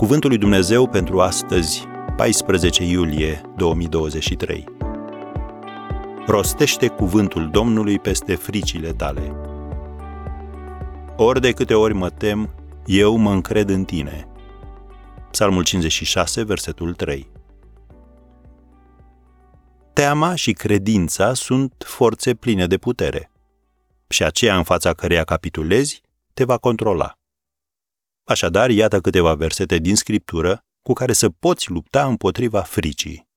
Cuvântul lui Dumnezeu pentru astăzi, 14 iulie 2023. Rostește cuvântul Domnului peste fricile tale. Ori de câte ori mă tem, eu mă încred în tine. Psalmul 56, versetul 3. Teama și credința sunt forțe pline de putere. Și aceea în fața căreia capitulezi te va controla. Așadar, iată câteva versete din Scriptură cu care să poți lupta împotriva fricii.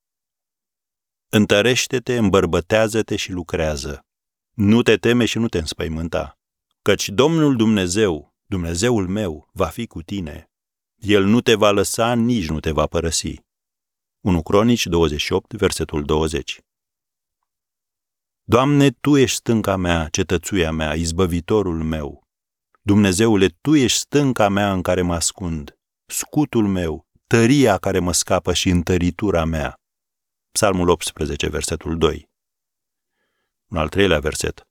Întărește-te, îmbărbătează-te și lucrează. Nu te teme și nu te înspăimânta, căci Domnul Dumnezeu, Dumnezeul meu, va fi cu tine. El nu te va lăsa, nici nu te va părăsi. 1 Cronici 28, versetul 20. Doamne, Tu ești stânca mea, cetățuia mea, izbăvitorul meu. Dumnezeule, Tu ești stânca mea în care mă ascund, scutul meu, tăria care mă scapă și întăritura mea. Psalmul 18, versetul 2. Un al treilea verset.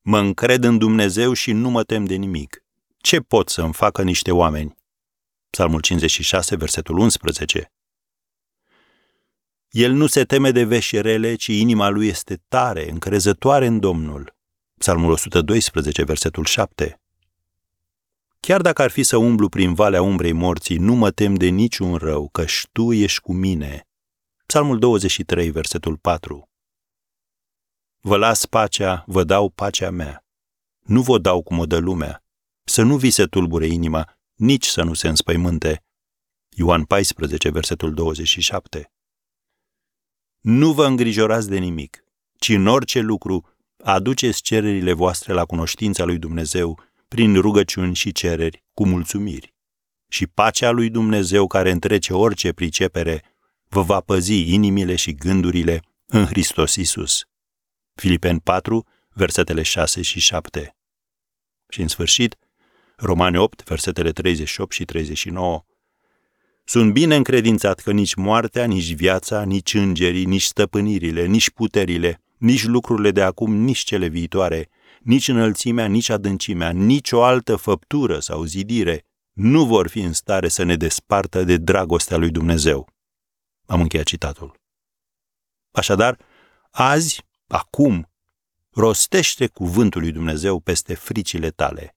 Mă încred în Dumnezeu și nu mă tem de nimic. Ce pot să-mi facă niște oameni? Psalmul 56, versetul 11. El nu se teme de veșerele, ci inima lui este tare, încrezătoare în Domnul. Psalmul 112, versetul 7. Chiar dacă ar fi să umblu prin valea umbrei morții, nu mă tem de niciun rău, căci Tu ești cu mine. Psalmul 23, versetul 4. Vă las pacea, vă dau pacea mea. Nu vă dau cum o dă lumea. Să nu vi se tulbure inima, nici să nu se înspăimânte. Ioan 14, versetul 27. Nu vă îngrijorați de nimic, ci în orice lucru aduceți cererile voastre la cunoștința lui Dumnezeu prin rugăciuni și cereri cu mulțumiri. Și pacea lui Dumnezeu care întrece orice pricepere vă va păzi inimile și gândurile în Hristos Isus. Filipeni 4, versetele 6 și 7. Și în sfârșit, Romani 8, versetele 38 și 39. Sunt bine încredințat că nici moartea, nici viața, nici îngerii, nici stăpânirile, nici puterile, nici lucrurile de acum, nici cele viitoare, nici înălțimea, nici adâncimea, nici o altă făptură sau zidire nu vor fi în stare să ne despartă de dragostea lui Dumnezeu. Am încheiat citatul. Așadar, azi, acum, rostește cuvântul lui Dumnezeu peste fricile tale.